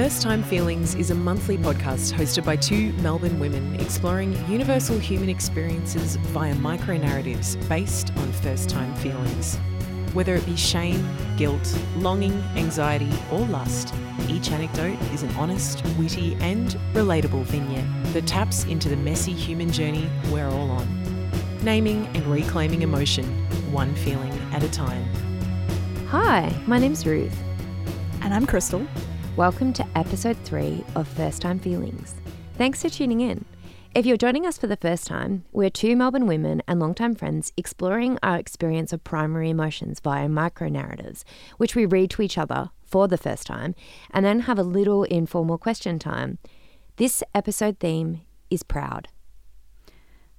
First Time Feelings is a monthly podcast hosted by two Melbourne women exploring universal human experiences via micro narratives based on first time feelings. Whether it be shame, guilt, longing, anxiety, or lust, each anecdote is an honest, witty, and relatable vignette that taps into the messy human journey we're all on. Naming and reclaiming emotion, one feeling at a time. Hi, my name's Ruth. And I'm Crystal. Welcome to episode three of First Time Feelings. Thanks for tuning in. If you're joining us for the first time, we're two Melbourne women and longtime friends exploring our experience of primary emotions via micro narratives, which we read to each other for the first time and then have a little informal question time. This episode theme is proud.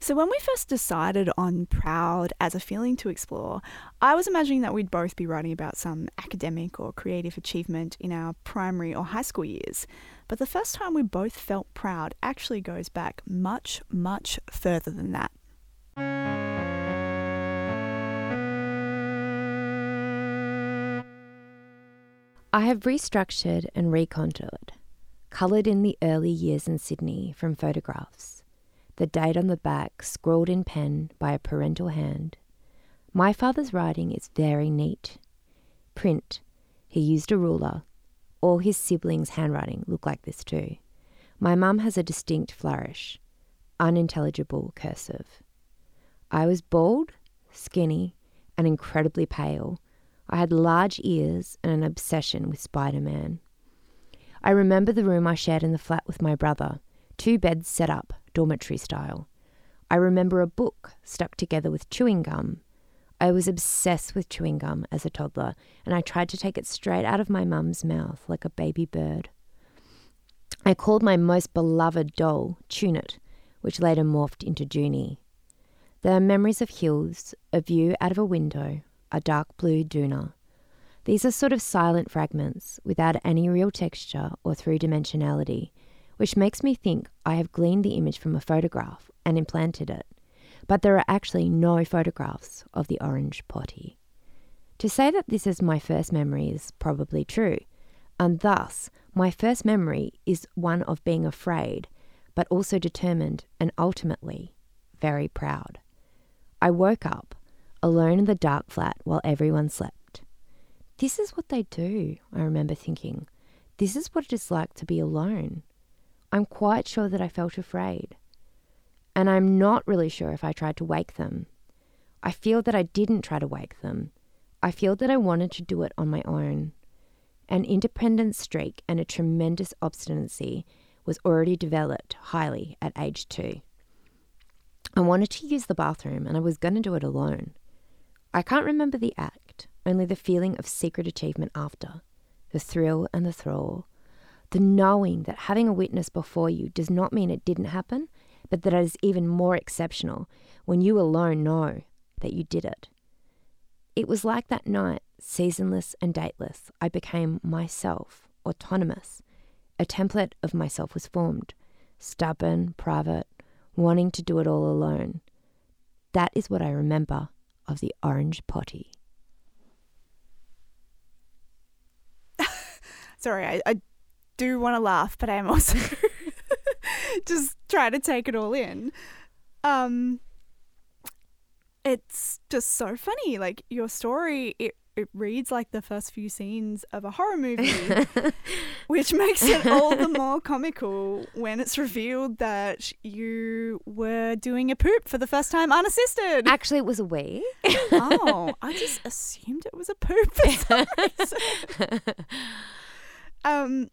So, when we first decided on proud as a feeling to explore, I was imagining that we'd both be writing about some academic or creative achievement in our primary or high school years. But the first time we both felt proud actually goes back much, much further than that. I have restructured and recontoured, coloured in the early years in Sydney from photographs, the date on the back scrawled in pen by a parental hand. My father's writing is very neat. Print, he used a ruler. All his siblings' handwriting look like this too. My mum has a distinct flourish, unintelligible cursive. I was bald, skinny, and incredibly pale. I had large ears and an obsession with Spider Man. I remember the room I shared in the flat with my brother, two beds set up, dormitory style. I remember a book stuck together with chewing gum. I was obsessed with chewing gum as a toddler, and I tried to take it straight out of my mum's mouth like a baby bird. I called my most beloved doll Tunit, which later morphed into Junie. There are memories of hills, a view out of a window, a dark blue doona. These are sort of silent fragments without any real texture or three dimensionality, which makes me think I have gleaned the image from a photograph and implanted it. But there are actually no photographs of the orange potty. To say that this is my first memory is probably true, and thus my first memory is one of being afraid, but also determined and ultimately very proud. I woke up alone in the dark flat while everyone slept. This is what they do, I remember thinking. This is what it is like to be alone. I'm quite sure that I felt afraid. And I'm not really sure if I tried to wake them. I feel that I didn't try to wake them. I feel that I wanted to do it on my own. An independent streak and a tremendous obstinacy was already developed highly at age two. I wanted to use the bathroom and I was going to do it alone. I can't remember the act, only the feeling of secret achievement after, the thrill and the thrall, the knowing that having a witness before you does not mean it didn't happen, but that it is even more exceptional when you alone know that you did it. It was like that night, seasonless and dateless, I became myself, autonomous. A template of myself was formed, stubborn, private, wanting to do it all alone. That is what I remember of the orange potty. Sorry, I, I do want to laugh, but I am also just trying to take it all in. Um, it's just so funny. Like your story, it it reads like the first few scenes of a horror movie, which makes it all the more comical when it's revealed that you were doing a poop for the first time unassisted. Actually, it was a wee. oh, I just assumed it was a poop for some reason. um,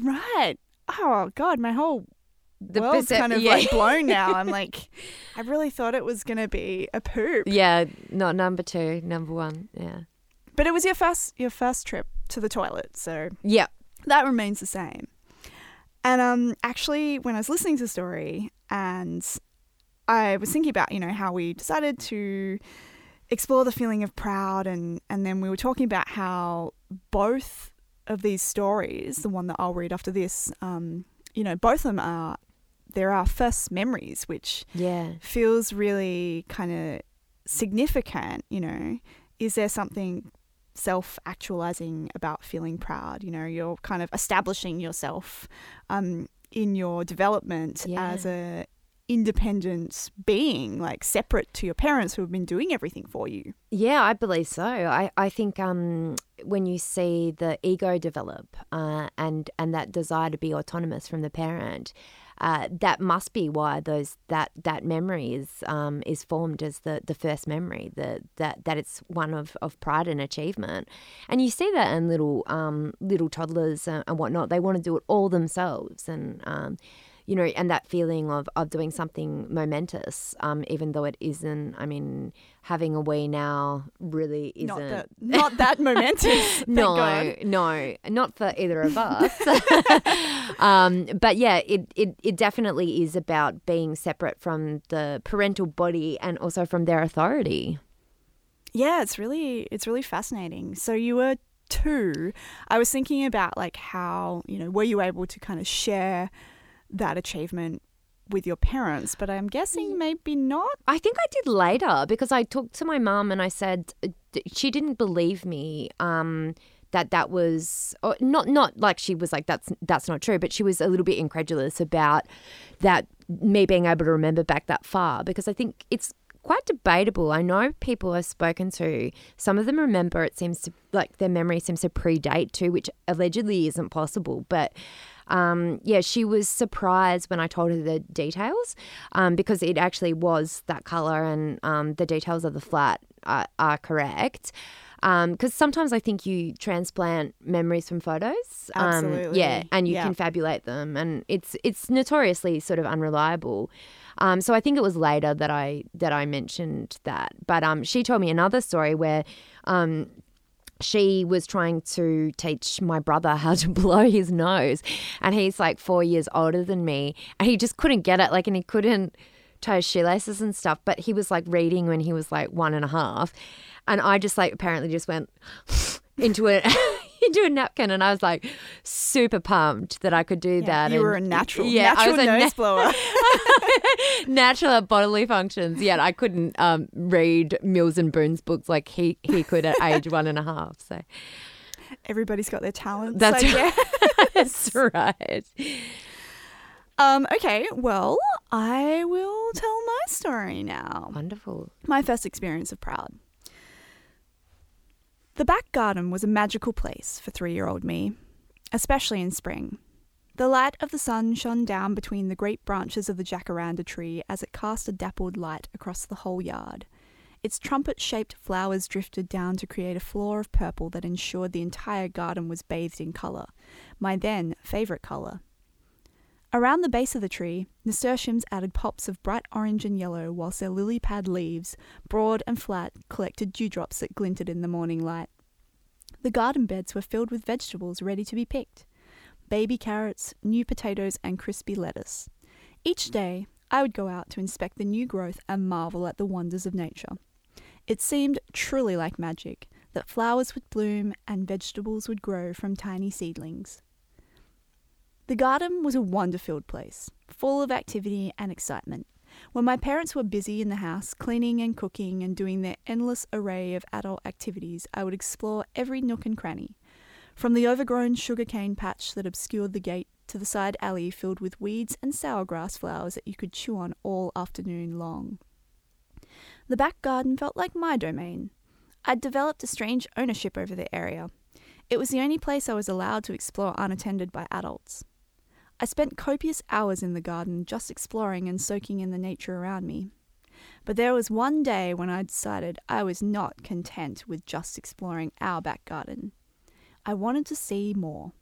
right. Oh God, my whole The world's percep- kind of yeah. like blown now. I'm like, I really thought it was gonna be a poop. Yeah, not number two, number one. Yeah. But it was your first your first trip to the toilet, so Yeah. that remains the same. And um, actually, when I was listening to the story, and I was thinking about you know how we decided to explore the feeling of proud, and and then we were talking about how both of these stories, the one that I'll read after this, um, you know, both of them are there are first memories, which Yeah. feels really kind of significant. You know, is there something self actualizing about feeling proud. You know, you're kind of establishing yourself um, in your development Yeah. as a independent being, like separate to your parents who have been doing everything for you. Yeah, I believe so. I, I think um, when you see the ego develop uh, and and that desire to be autonomous from the parent, uh, that must be why those that that memory is um, is formed as the, the first memory. The, that that it's one of, of pride and achievement, and you see that in little um, little toddlers and, and whatnot. They want to do it all themselves, and um, you know, and that feeling of, of doing something momentous, um, even though it isn't. I mean, having a wee now really isn't. Not that, not that momentous. no, God. no, not for either of us. um, but yeah, it, it, it definitely is about being separate from the parental body and also from their authority. Yeah, it's really it's really fascinating. So you were two. I was thinking about like how, you know, were you able to kind of share that achievement with your parents, but I'm guessing maybe not. I think I did later because I talked to my mum and I said uh, she didn't believe me. Um, that that was or not not like she was like that's that's not true, but she was a little bit incredulous about that me being able to remember back that far because I think it's quite debatable. I know people I've spoken to, some of them remember it seems to like their memory seems to predate too, which allegedly isn't possible, but um, yeah, she was surprised when I told her the details um, because it actually was that color and um, the details of the flat are, are correct. Because sometimes I think you transplant memories from photos. Um, Absolutely. yeah, and you Yeah. confabulate them, and it's it's notoriously sort of unreliable. Um, so I think it was later that I that I mentioned that. But um, she told me another story where um, she was trying to teach my brother how to blow his nose, and he's like four years older than me, and he just couldn't get it. Like, and he couldn't tie his shoelaces and stuff. But he was like reading when he was like one and a half, and I just like apparently just went into it. Into a napkin, and I was like super pumped that I could do that. you and- were a natural, yeah, I was a nose na- blower. natural at bodily functions. Yet I couldn't um, read Mills and Boon's books like he he could at age one and a half. So Everybody's got their talents. That's I right. guess. that's right. Um, okay, well, I will tell my story now. Wonderful. My first experience of proud. The back garden was a magical place for three year old me, especially in spring. The light of the sun shone down between the great branches of the jacaranda tree as it cast a dappled light across the whole yard. Its trumpet shaped flowers drifted down to create a floor of purple that ensured the entire garden was bathed in colour, my then favourite colour. Around the base of the tree, nasturtiums added pops of bright orange and yellow, whilst their lily pad leaves, broad and flat, collected dewdrops that glinted in the morning light. The garden beds were filled with vegetables ready to be picked baby carrots, new potatoes, and crispy lettuce. Each day, I would go out to inspect the new growth and marvel at the wonders of nature. It seemed truly like magic that flowers would bloom and vegetables would grow from tiny seedlings. The garden was a wonder filled place, full of activity and excitement. When my parents were busy in the house, cleaning and cooking and doing their endless array of adult activities, I would explore every nook and cranny. From the overgrown sugarcane patch that obscured the gate to the side alley filled with weeds and sour grass flowers that you could chew on all afternoon long. The back garden felt like my domain. I'd developed a strange ownership over the area. It was the only place I was allowed to explore unattended by adults. I spent copious hours in the garden just exploring and soaking in the nature around me. But there was one day when I decided I was not content with just exploring our back garden. I wanted to see more.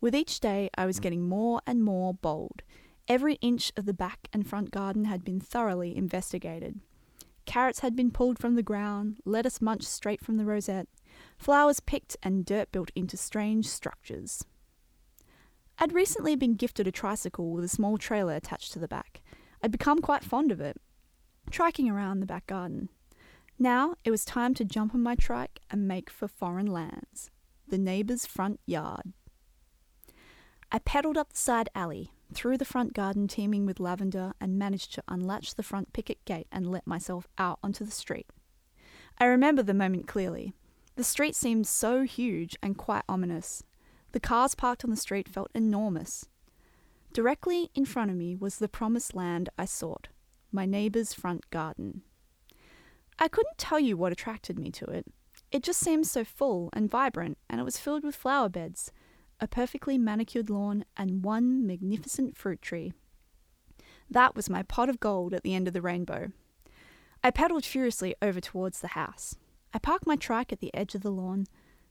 With each day, I was getting more and more bold. Every inch of the back and front garden had been thoroughly investigated. Carrots had been pulled from the ground, lettuce munched straight from the rosette, flowers picked, and dirt built into strange structures. I'd recently been gifted a tricycle with a small trailer attached to the back. I'd become quite fond of it, triking around the back garden. Now it was time to jump on my trike and make for foreign lands, the neighbour's front yard. I pedalled up the side alley, through the front garden teeming with lavender, and managed to unlatch the front picket gate and let myself out onto the street. I remember the moment clearly. The street seemed so huge and quite ominous. The cars parked on the street felt enormous. Directly in front of me was the promised land I sought, my neighbour's front garden. I couldn't tell you what attracted me to it. It just seemed so full and vibrant, and it was filled with flower beds, a perfectly manicured lawn, and one magnificent fruit tree. That was my pot of gold at the end of the rainbow. I pedalled furiously over towards the house. I parked my trike at the edge of the lawn.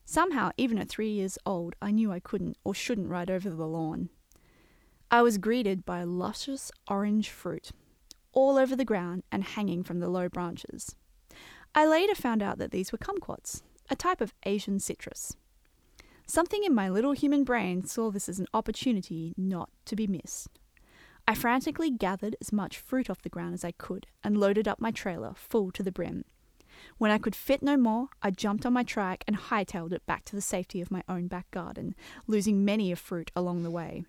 Somehow, even at three years old, I knew I couldn't or shouldn't ride over the lawn. I was greeted by luscious orange fruit, all over the ground and hanging from the low branches. I later found out that these were kumquats, a type of Asian citrus. Something in my little human brain saw this as an opportunity not to be missed. I frantically gathered as much fruit off the ground as I could and loaded up my trailer full to the brim. When I could fit no more, I jumped on my trike and hightailed it back to the safety of my own back garden, losing many a fruit along the way.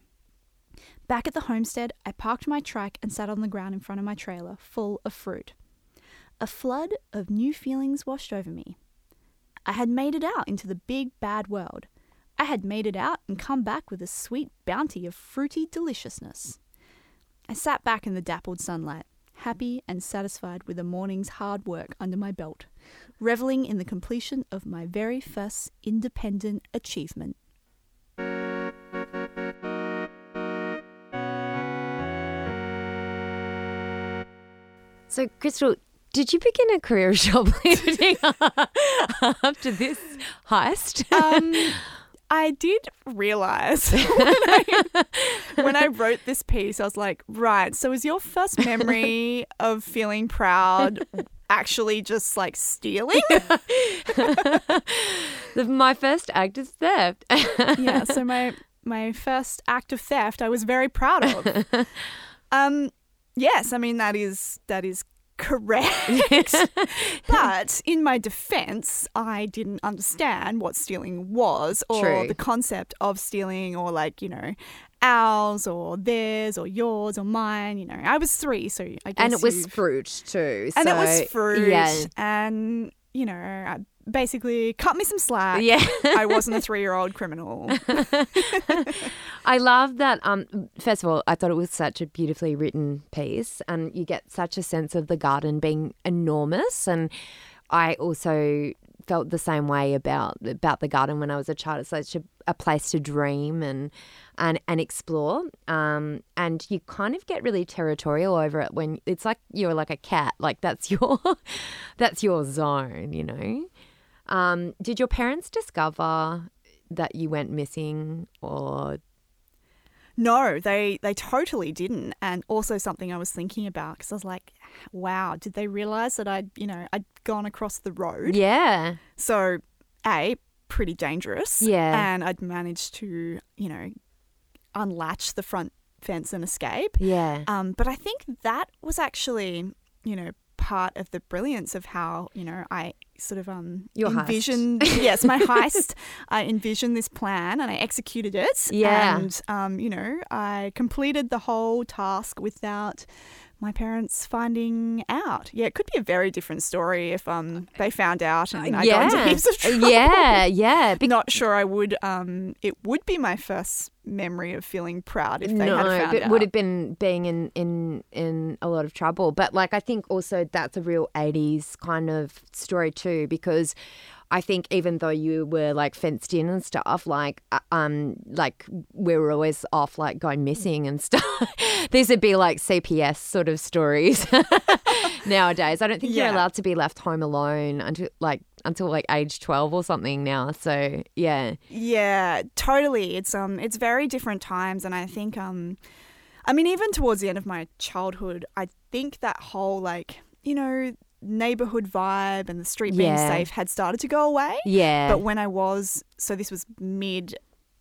Back at the homestead, I parked my trike and sat on the ground in front of my trailer, full of fruit. A flood of new feelings washed over me. I had made it out into the big bad world. I had made it out and come back with a sweet bounty of fruity deliciousness. I sat back in the dappled sunlight, happy and satisfied with the morning's hard work under my belt, reveling in the completion of my very first independent achievement. So, Crystal, did you begin a career of shoplifting after this heist? Um, I did realize when I, when I wrote this piece, I was like, right, so is your first memory of feeling proud actually just like stealing? My first act is theft. yeah, so my my first act of theft I was very proud of. Um yes, I mean that is that is correct. but in my defense, I didn't understand what stealing was or True. the concept of stealing or like, you know, ours or theirs or yours or mine, you know. I was 3, so I guess and it was fruit too. and it was fruit Yeah. and you know, I basically cut me some slack. Yeah. I wasn't a 3-year-old criminal. I love that. Um, first of all, I thought it was such a beautifully written piece, and you get such a sense of the garden being enormous. And I also felt the same way about about the garden when I was a child. It's such a, a place to dream and and and explore. Um, and you kind of get really territorial over it when it's like you're like a cat. Like that's your that's your zone, you know. Um, did your parents discover that you went missing or No, they they totally didn't. And also something I was thinking about because I was like, wow, did they realize that I'd you know I'd gone across the road? yeah So, a pretty dangerous. Yeah. and I'd managed to you know unlatch the front fence and escape. yeah Um, but I think that was actually you know part of the brilliance of how you know I sort of um Your heist. envisioned yes my heist I envisioned this plan and I executed it Yeah. and um you know I completed the whole task without my parents finding out. Yeah it could be a very different story if um they found out and I got into yeah. heaps of trouble. yeah. Yeah Be- not sure I would um it would be my first memory of feeling proud if they no, had found out. would have been being in, in in a lot of trouble. But like I think also that's a real eighties kind of story too, because I think even though you were like fenced in and stuff, like uh, um like we were always off like going missing and stuff. These would be like CPS sort of stories nowadays. I don't think you're allowed to be left home alone until like until like age twelve or something now. So yeah. Yeah, totally. It's um it's very different times and I think um I mean even towards the end of my childhood, I think that whole like, you know, neighborhood vibe and the street being Yeah. safe had started to go away. Yeah. But when I was so this was mid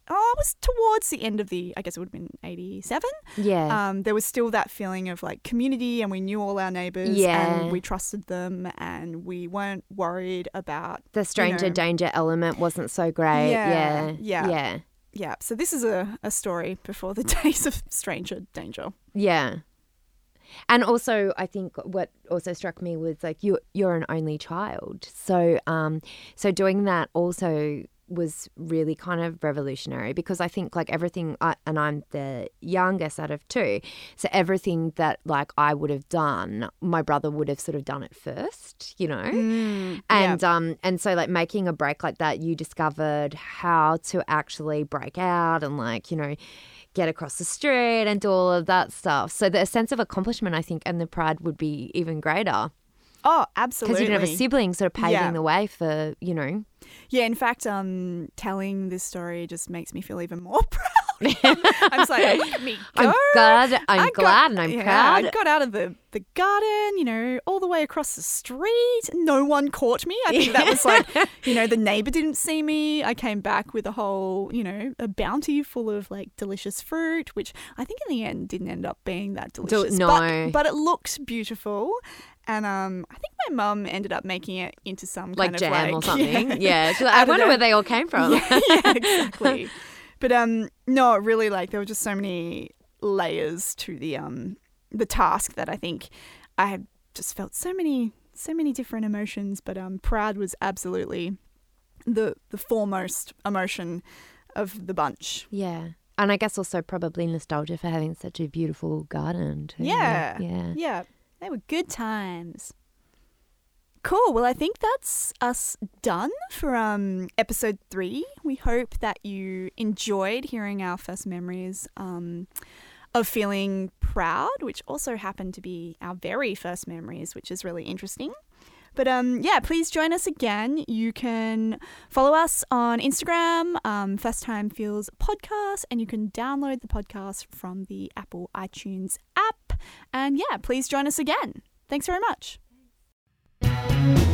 oh, it was towards the end of the I guess it would have been 87. yeah. Um, there was still that feeling of like community and we knew all our neighbors Yeah. and we trusted them and we weren't worried about the stranger know. danger element wasn't so great. Yeah, Yeah. yeah. Yeah. yeah so this is a, a story before the days of stranger danger Yeah. And also, I think what also struck me was like you you're an only child, so um, so doing that also was really kind of revolutionary because I think like everything, I, and I'm the youngest out of two, so everything that like I would have done, my brother would have sort of done it first, you know, Mm, and yeah. um and so like making a break like that, you discovered how to actually break out and like you know get across the street and do all of that stuff. So the sense of accomplishment, I think, and the pride would be even greater oh, absolutely. because you didn't have a sibling sort of paving Yeah. the way for you know. Yeah, in fact, um, telling this story just makes me feel even more proud. I'm like, look at me go. I'm glad. I'm I got- glad, and I'm yeah, proud. I got out of the, the garden, you know, all the way across the street. No one caught me. I think that was like, you know, the neighbor didn't see me. I came back with a whole, you know, a bounty full of like delicious fruit, which I think in the end didn't end up being that delicious. no. But, but it looked beautiful. And um, I think my mum ended up making it into some like kind of jam like, or something. Yeah. Yeah. Like, I wonder where they all came from. yeah, yeah, exactly. But um, no, really, like there were just so many layers to the um the task that I think I had just felt so many so many different emotions. But um, proud was absolutely the the foremost emotion of the bunch. yeah. And I guess also probably nostalgia for having such a beautiful garden. Too. Yeah. Yeah. Yeah, they were good times. Cool. Well, I think that's us done for um, episode three. We hope that you enjoyed hearing our first memories um, of feeling proud, which also happened to be our very first memories, which is really interesting. But um, yeah, please join us again. You can follow us on Instagram, um, First Time Feels Podcast, and you can download the podcast from the Apple iTunes app. And yeah, please join us again. Thanks very much. Música